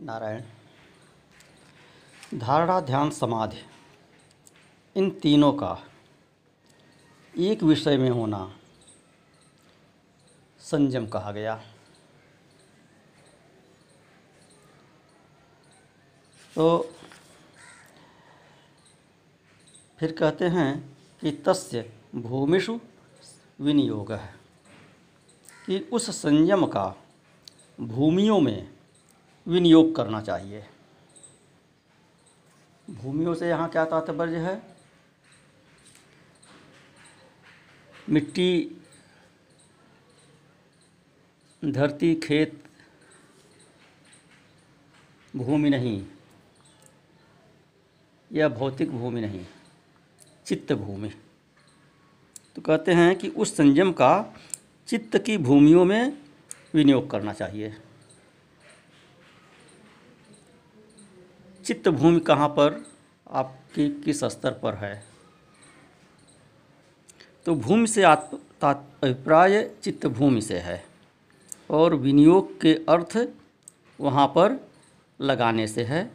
नारायण, धारणा ध्यान समाधि, इन तीनों का एक विषय में होना संयम कहा गया। तो फिर कहते हैं कि तस्य भूमिषु विनियोग है कि उस संयम का भूमियों में विनियोग करना चाहिए। भूमियों से यहाँ क्या तात्पर्य है? मिट्टी, धरती, खेत, भूमि नहीं। या भौतिक भूमि नहीं, चित्त भूमि। तो कहते हैं कि उस संयम का चित्त की भूमियों में विनियोग करना चाहिए। चित्त भूमि कहाँ पर आपकी किस स्तर पर है? तो भूमि से अभिप्राय चित्त भूमि से है और विनियोग के अर्थ वहाँ पर लगाने से है,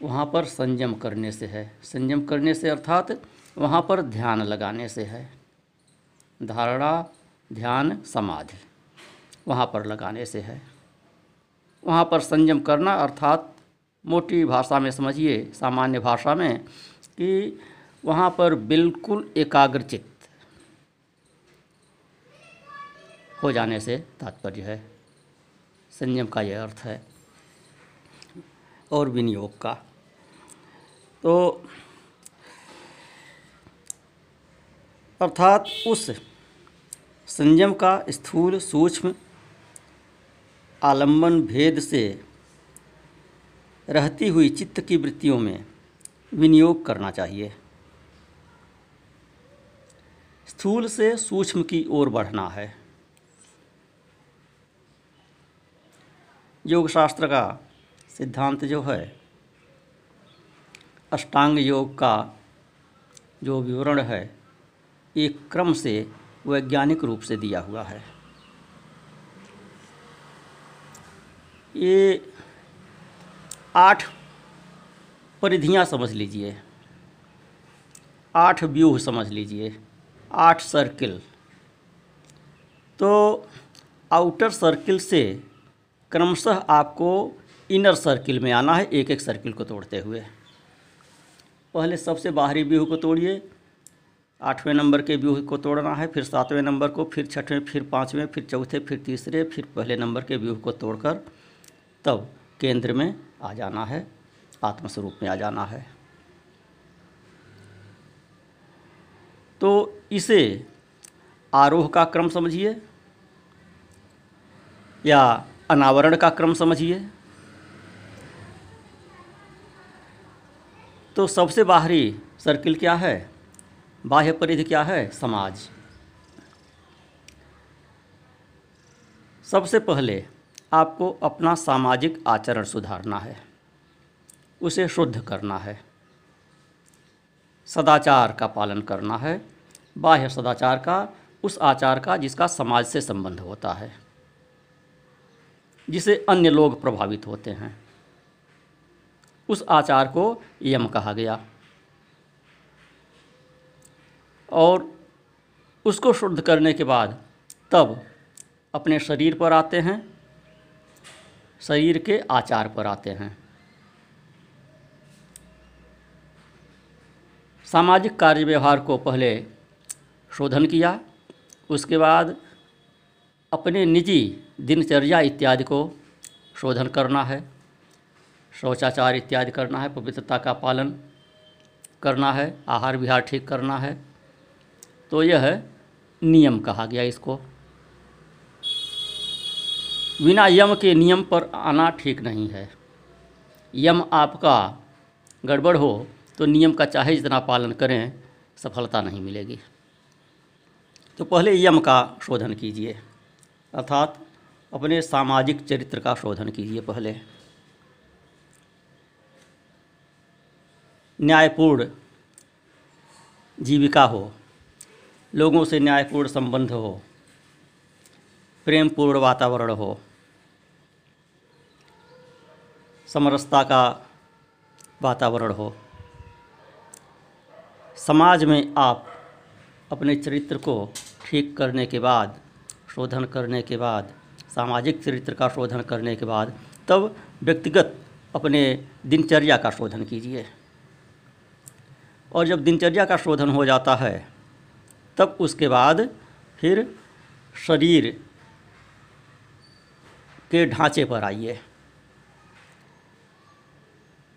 वहाँ पर संयम करने से है। संयम करने से अर्थात वहाँ पर ध्यान लगाने से है। धारणा, ध्यान, समाधि वहाँ पर लगाने से है। वहाँ पर संयम करना अर्थात मोटी भाषा में समझिए, सामान्य भाषा में, कि वहाँ पर बिल्कुल एकाग्रचित हो जाने से तात्पर्य है। संयम का यह अर्थ है और विनियोग का। तो अर्थात उस संयम का स्थूल सूक्ष्म आलंबन भेद से रहती हुई चित्त की वृत्तियों में विनियोग करना चाहिए। स्थूल से सूक्ष्म की ओर बढ़ना है। योग शास्त्र का सिद्धांत जो है, अष्टांग योग का जो विवरण है, एक क्रम से वैज्ञानिक रूप से दिया हुआ है। ये आठ परिधियाँ समझ लीजिए। आठ व्यूह समझ लीजिए। आठ सर्किल तो आउटर सर्किल से क्रमशः आपको इनर सर्किल में आना है एक एक सर्किल को तोड़ते हुए। पहले सबसे बाहरी व्यूह को तोड़िए। आठवें नंबर के व्यूह को तोड़ना है, फिर सातवें नंबर को, फिर छठवें, फिर पाँचवें, फिर चौथे, फिर तीसरे, फिर पहले नंबर के व्यूह को तोड़कर तब केंद्र में आ जाना है, आत्मस्वरूप में आ जाना है। तो इसे आरोह का क्रम समझिए, या अनावरण का क्रम समझिए। तो सबसे बाहरी सर्किल क्या है? बाह्य परिधि क्या है? समाज। सबसे पहले आपको अपना सामाजिक आचरण सुधारना है। उसे शुद्ध करना है। सदाचार का पालन करना है। बाह्य सदाचार का, उस आचार का जिसका समाज से संबंध होता है। जिसे अन्य लोग प्रभावित होते हैं। उस आचार को यम कहा गया। और उसको शुद्ध करने के बाद तब अपने शरीर पर आते हैं। शरीर के आचार पर आते हैं। सामाजिक कार्य व्यवहार को पहले शोधन किया, उसके बाद अपने निजी दिनचर्या इत्यादि को शोधन करना है, शौचाचार इत्यादि करना है, पवित्रता का पालन करना है आहार विहार ठीक करना है तो यह नियम कहा गया इसको। बिना यम के नियम पर आना ठीक नहीं है। यम आपका गड़बड़ हो तो नियम का चाहे जितना पालन करें, सफलता नहीं मिलेगी। तो पहले यम का शोधन कीजिए। अर्थात अपने सामाजिक चरित्र का शोधन कीजिए पहले। न्यायपूर्ण जीविका हो, लोगों से न्यायपूर्ण संबंध हो, प्रेमपूर्ण वातावरण हो समरसता का वातावरण हो। समाज में आप अपने चरित्र को ठीक करने के बाद, शोधन करने के बाद, सामाजिक चरित्र का शोधन करने के बाद, तब व्यक्तिगत अपने दिनचर्या का शोधन कीजिए। और जब दिनचर्या का शोधन हो जाता है, तब उसके बाद फिर शरीर के ढांचे पर आइए।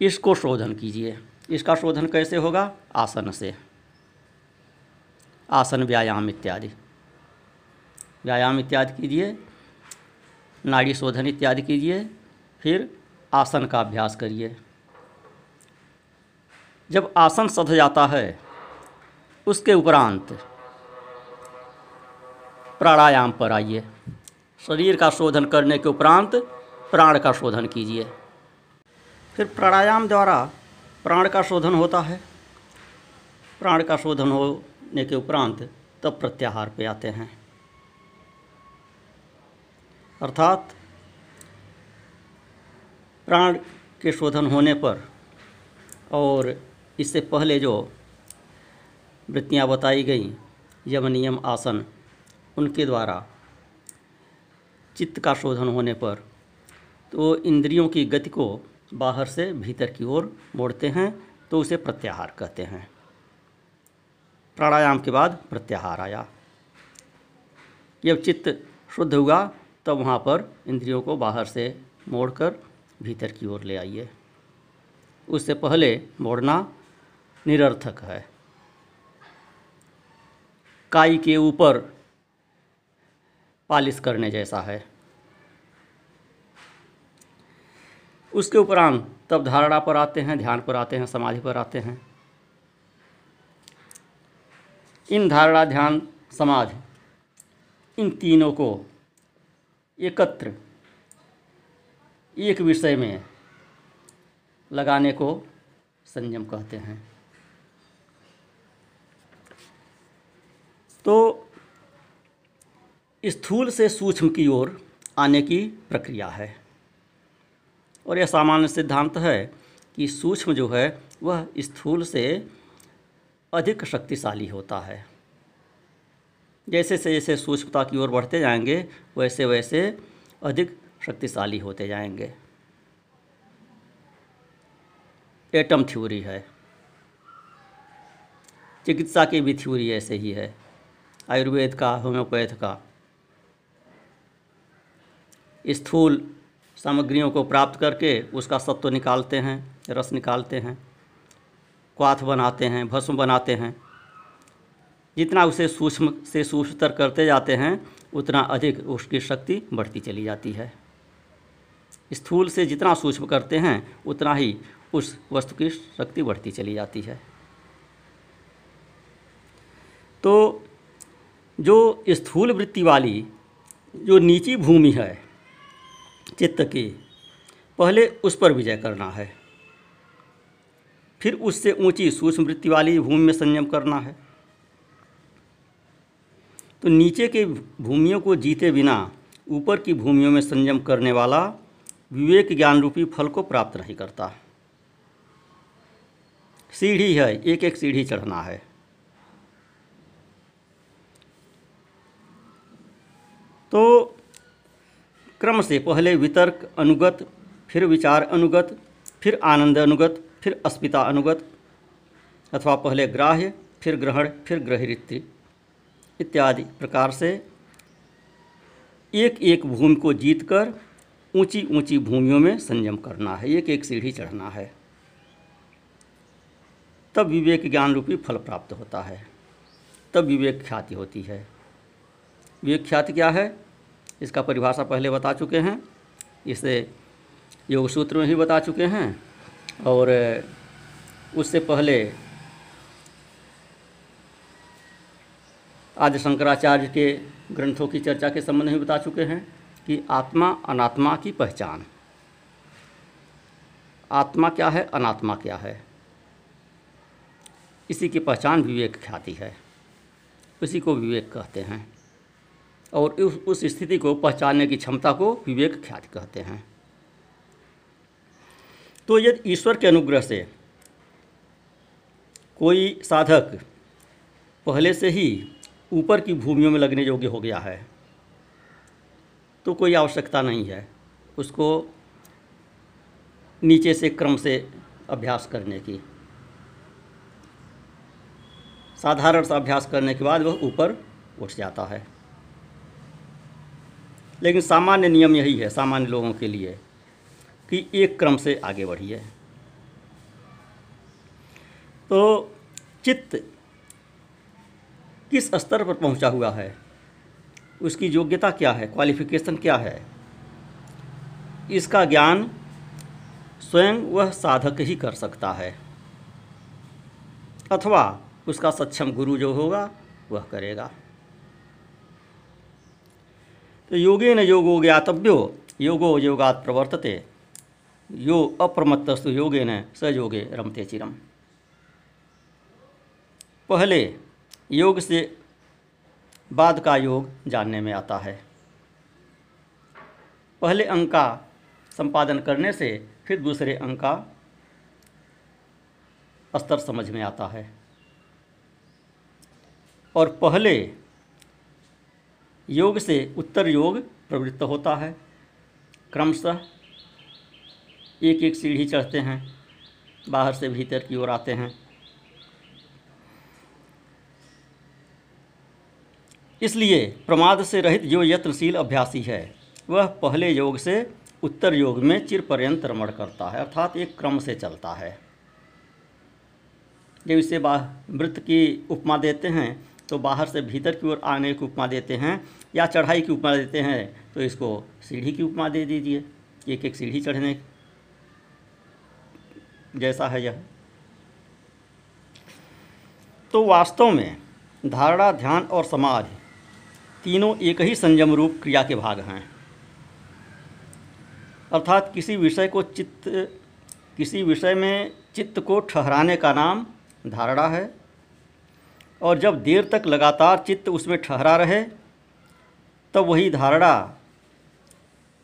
इसको शोधन कीजिए। इसका शोधन कैसे होगा? आसन से। आसन, व्यायाम इत्यादि। व्यायाम इत्यादि कीजिए, नाड़ी शोधन इत्यादि कीजिए, फिर आसन का अभ्यास करिए। जब आसन सध जाता है, उसके उपरांत प्राणायाम पर आइए। शरीर का शोधन करने के उपरांत प्राण का शोधन कीजिए। फिर प्राणायाम द्वारा प्राण का शोधन होता है। प्राण का शोधन होने के उपरांत तब प्रत्याहार पे आते हैं। अर्थात प्राण के शोधन होने पर और इससे पहले जो वृत्तियाँ बताई गई, यम नियम आसन, उनके द्वारा चित्त का शोधन होने पर तो इंद्रियों की गति को बाहर से भीतर की ओर मोड़ते हैं तो उसे प्रत्याहार कहते हैं। प्राणायाम के बाद प्रत्याहार आया। जब चित्त शुद्ध हुआ, तब तो वहाँ पर इंद्रियों को बाहर से मोड़कर भीतर की ओर ले आइए। उससे पहले मोड़ना निरर्थक है। काई के ऊपर पालिश करने जैसा है। उसके उपरांत तब धारणा पर आते हैं, ध्यान पर आते हैं, समाधि पर आते हैं। इन धारणा, ध्यान, समाधि, इन तीनों को एकत्र, एक विषय में लगाने को संयम कहते हैं। तो स्थूल से सूक्ष्म की ओर आने की प्रक्रिया है। और यह सामान्य सिद्धांत है कि सूक्ष्म जो है, वह स्थूल से अधिक शक्तिशाली होता है। जैसे से जैसे सूक्ष्मता की ओर बढ़ते जाएँगे, वैसे वैसे अधिक शक्तिशाली होते जाएँगे। एटम थ्योरी है। चिकित्सा की भी थ्योरी ऐसे ही है। आयुर्वेद का, होम्योपैथ का। स्थूल सामग्रियों को प्राप्त करके उसका सत्व निकालते हैं, रस निकालते हैं, क्वाथ बनाते हैं, भस्म बनाते हैं। जितना उसे सूक्ष्म से सूक्ष्मतर करते जाते हैं, उतना अधिक उसकी शक्ति बढ़ती चली जाती है। स्थूल से जितना सूक्ष्म करते हैं, उतना ही उस वस्तु की शक्ति बढ़ती चली जाती है। तो जो स्थूल वृत्ति वाली, जो नीची भूमि है चित्त की। पहले उस पर विजय करना है। फिर उससे ऊँची सूक्ष्म वृत्ति वाली भूमि में संयम करना है। तो नीचे के भूमियों को जीते बिना ऊपर की भूमियों में संयम करने वाला विवेक ज्ञान रूपी फल को प्राप्त नहीं करता। सीढ़ी है एक एक सीढ़ी चढ़ना है तो क्रम से पहले वितर्क अनुगत, फिर विचार अनुगत, फिर आनंद अनुगत, फिर अस्मिता अनुगत, अथवा पहले ग्राह्य, फिर ग्रहण, फिर ग्रहृत्रि इत्यादि प्रकार से एक एक भूमि को जीतकर ऊँची ऊँची भूमियों में संयम करना है एक एक सीढ़ी चढ़ना है। तब विवेक ज्ञान रूपी फल प्राप्त होता है, तब विवेक ख्याति होती है। विवेक ख्याति क्या है? इसका परिभाषा पहले बता चुके हैं, इसे योग सूत्र में ही बता चुके हैं, और उससे पहले आदि शंकराचार्य के ग्रंथों की चर्चा के संबंध में बता चुके हैं कि आत्मा अनात्मा की पहचान। आत्मा क्या है, अनात्मा क्या है? इसी की पहचान विवेक ख्याति है। उसी को विवेक कहते हैं। और उस उस स्थिति को पहचानने की क्षमता को विवेक ख्याति कहते हैं। तो यदि ईश्वर के अनुग्रह से कोई साधक पहले से ही ऊपर की भूमियों में लगने योग्य हो गया है तो कोई आवश्यकता नहीं है उसको नीचे से क्रम से अभ्यास करने की। साधारण सा अभ्यास करने के बाद वह ऊपर उठ जाता है। लेकिन सामान्य नियम यही है, सामान्य लोगों के लिए कि एक क्रम से आगे बढ़िए। तो चित्त किस स्तर पर पहुँचा हुआ है? उसकी योग्यता क्या है? क्वालिफिकेशन क्या है? इसका ज्ञान स्वयं वह साधक ही कर सकता है। अथवा उसका सक्षम गुरु जो होगा, वह करेगा। तो योगे न योगो ज्ञातव्यो, योगो योगात प्रवर्तते। यो अप्रमत्तस्तु योगे न स योगे रमते चिरम। पहले योग से बाद का योग जानने में आता है। पहले अंक का संपादन करने से फिर दूसरे अंक का स्तर समझ में आता है। और पहले योग से उत्तर योग प्रवृत्त होता है। क्रमशः एक एक सीढ़ी चढ़ते हैं, बाहर से भीतर की ओर आते हैं। इसलिए प्रमाद से रहित जो यत्नशील अभ्यासी है, वह पहले योग से उत्तर योग में चिर पर्यंत रमण करता है, अर्थात एक क्रम से चलता है। जब इसे वृत्त की उपमा देते हैं तो बाहर से भीतर की ओर आने की उपमा देते हैं या चढ़ाई की उपमा देते हैं तो इसको सीढ़ी की उपमा दे दीजिए, एक एक सीढ़ी चढ़ने जैसा है यह। तो वास्तव में धारणा, ध्यान और समाधि तीनों एक ही संयम रूप क्रिया के भाग हैं। अर्थात किसी विषय को चित्त, किसी विषय में चित्त को ठहराने का नाम धारणा है और जब देर तक लगातार चित्त उसमें ठहरा रहे, तब वही धारणा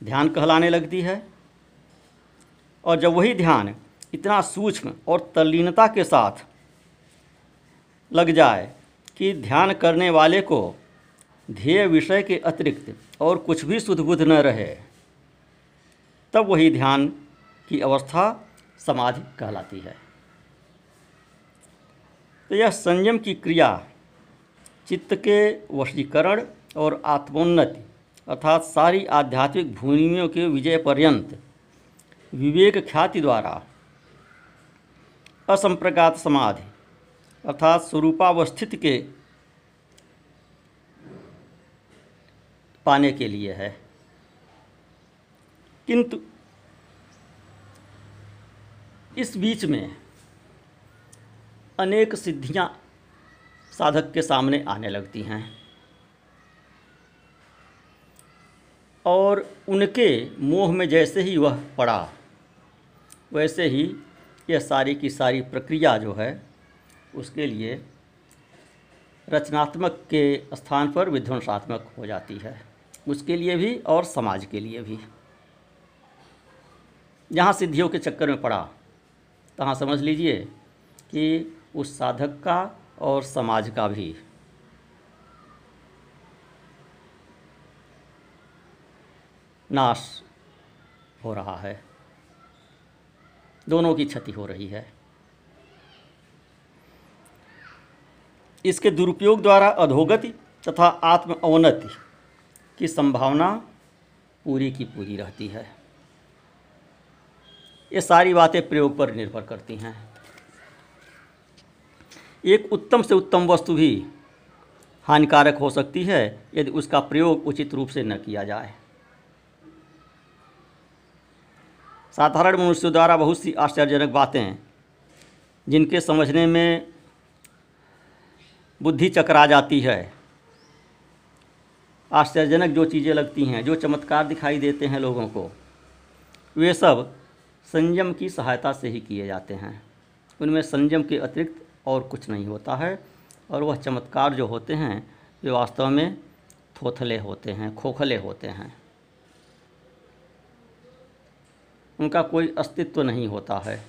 ध्यान कहलाने लगती है। और जब वही ध्यान इतना सूक्ष्म और तल्लीनता के साथ लग जाए कि ध्यान करने वाले को ध्येय विषय के अतिरिक्त और कुछ भी सुध न रहे, तब वही ध्यान की अवस्था समाधि कहलाती है। तो यह संयम की क्रिया चित्त के वशीकरण और आत्मोन्नति अर्थात सारी आध्यात्मिक भूमियों के विजय पर्यंत विवेक ख्याति द्वारा असंप्रगात समाधि अर्थात स्वरूपावस्थित के पाने के लिए है। किंतु इस बीच में अनेक सिद्धियाँ साधक के सामने आने लगती हैं। और उनके मोह में जैसे ही वह पड़ा, वैसे ही यह सारी की सारी प्रक्रिया जो है, उसके लिए रचनात्मक के स्थान पर विध्वंसात्मक हो जाती है। उसके लिए भी और समाज के लिए भी। जहाँ सिद्धियों के चक्कर में पड़ा, तहाँ समझ लीजिए कि उस साधक का और समाज का भी। नाश हो रहा है। दोनों की क्षति हो रही है। इसके दुरुपयोग द्वारा अधोगति तथा आत्म अवनति की संभावना पूरी की पूरी रहती है। ये सारी बातें प्रयोग पर निर्भर करती हैं। एक उत्तम से उत्तम वस्तु भी हानिकारक हो सकती है, यदि उसका प्रयोग उचित रूप से न किया जाए। साधारण मनुष्यों द्वारा बहुत सी आश्चर्यजनक बातें, जिनके समझने में बुद्धि चकरा जाती है। आश्चर्यजनक जो चीज़ें लगती हैं, जो चमत्कार दिखाई देते हैं लोगों को, वे सब संयम की सहायता से ही किए जाते हैं। उनमें संयम के अतिरिक्त और कुछ नहीं होता है। और वह चमत्कार जो होते हैं, वे वास्तव में थोथले होते हैं, खोखले होते हैं। उनका कोई अस्तित्व नहीं होता है।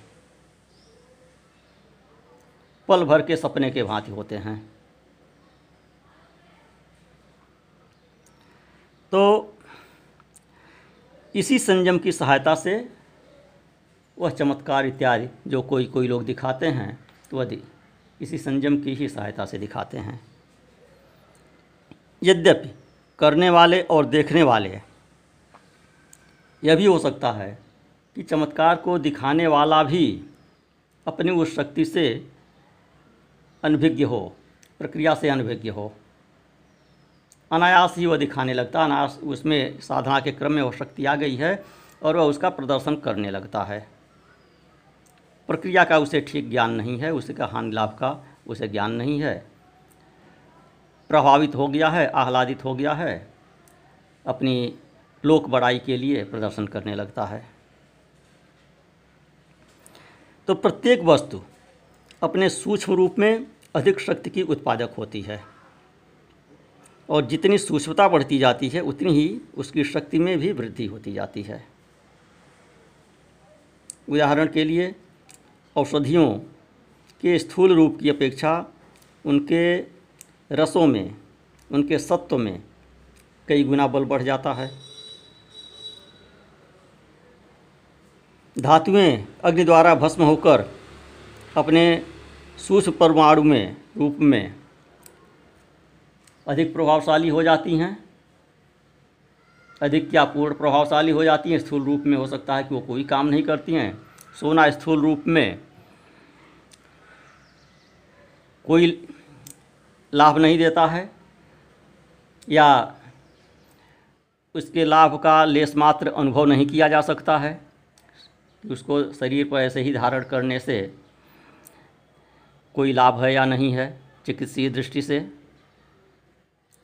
पल भर के सपने के भांति होते हैं। तो इसी संयम की सहायता से वह चमत्कार इत्यादि जो कोई कोई लोग दिखाते हैं, वह इसी संयम की ही सहायता से दिखाते हैं। यद्यपि करने वाले और देखने वाले यह भी हो सकता है कि चमत्कार को दिखाने वाला भी अपनी उस शक्ति से अनभिज्ञ हो, प्रक्रिया से अनभिज्ञ हो। अनायास ही वह दिखाने लगता, अनायास उसमें साधना के क्रम में वह शक्ति आ गई है और वह उसका प्रदर्शन करने लगता है। प्रक्रिया का उसे ठीक ज्ञान नहीं है उसका हानि लाभ का उसे ज्ञान नहीं है। प्रभावित हो गया है, आह्लादित हो गया है, अपनी लोक बड़ाई के लिए प्रदर्शन करने लगता है। तो प्रत्येक वस्तु अपने सूक्ष्म रूप में अधिक शक्ति की उत्पादक होती है और जितनी सूक्ष्मता बढ़ती जाती है, उतनी ही उसकी शक्ति में भी वृद्धि होती जाती है। उदाहरण के लिए औषधियों के स्थूल रूप की अपेक्षा उनके रसों में, उनके सत्व में कई गुना बल बढ़ जाता है। धातुएँ अग्नि द्वारा भस्म होकर अपने सूक्ष्म परमाणु में, रूप में अधिक प्रभावशाली हो जाती हैं। अधिक क्या पूर्ण प्रभावशाली हो जाती हैं? स्थूल रूप में हो सकता है कि वो कोई काम नहीं करती हैं। सोना स्थूल रूप में कोई लाभ नहीं देता है या उसके लाभ का लेस मात्र अनुभव नहीं किया जा सकता है, उसको शरीर पर ऐसे ही धारण करने से कोई लाभ है या नहीं है, चिकित्सीय दृष्टि से?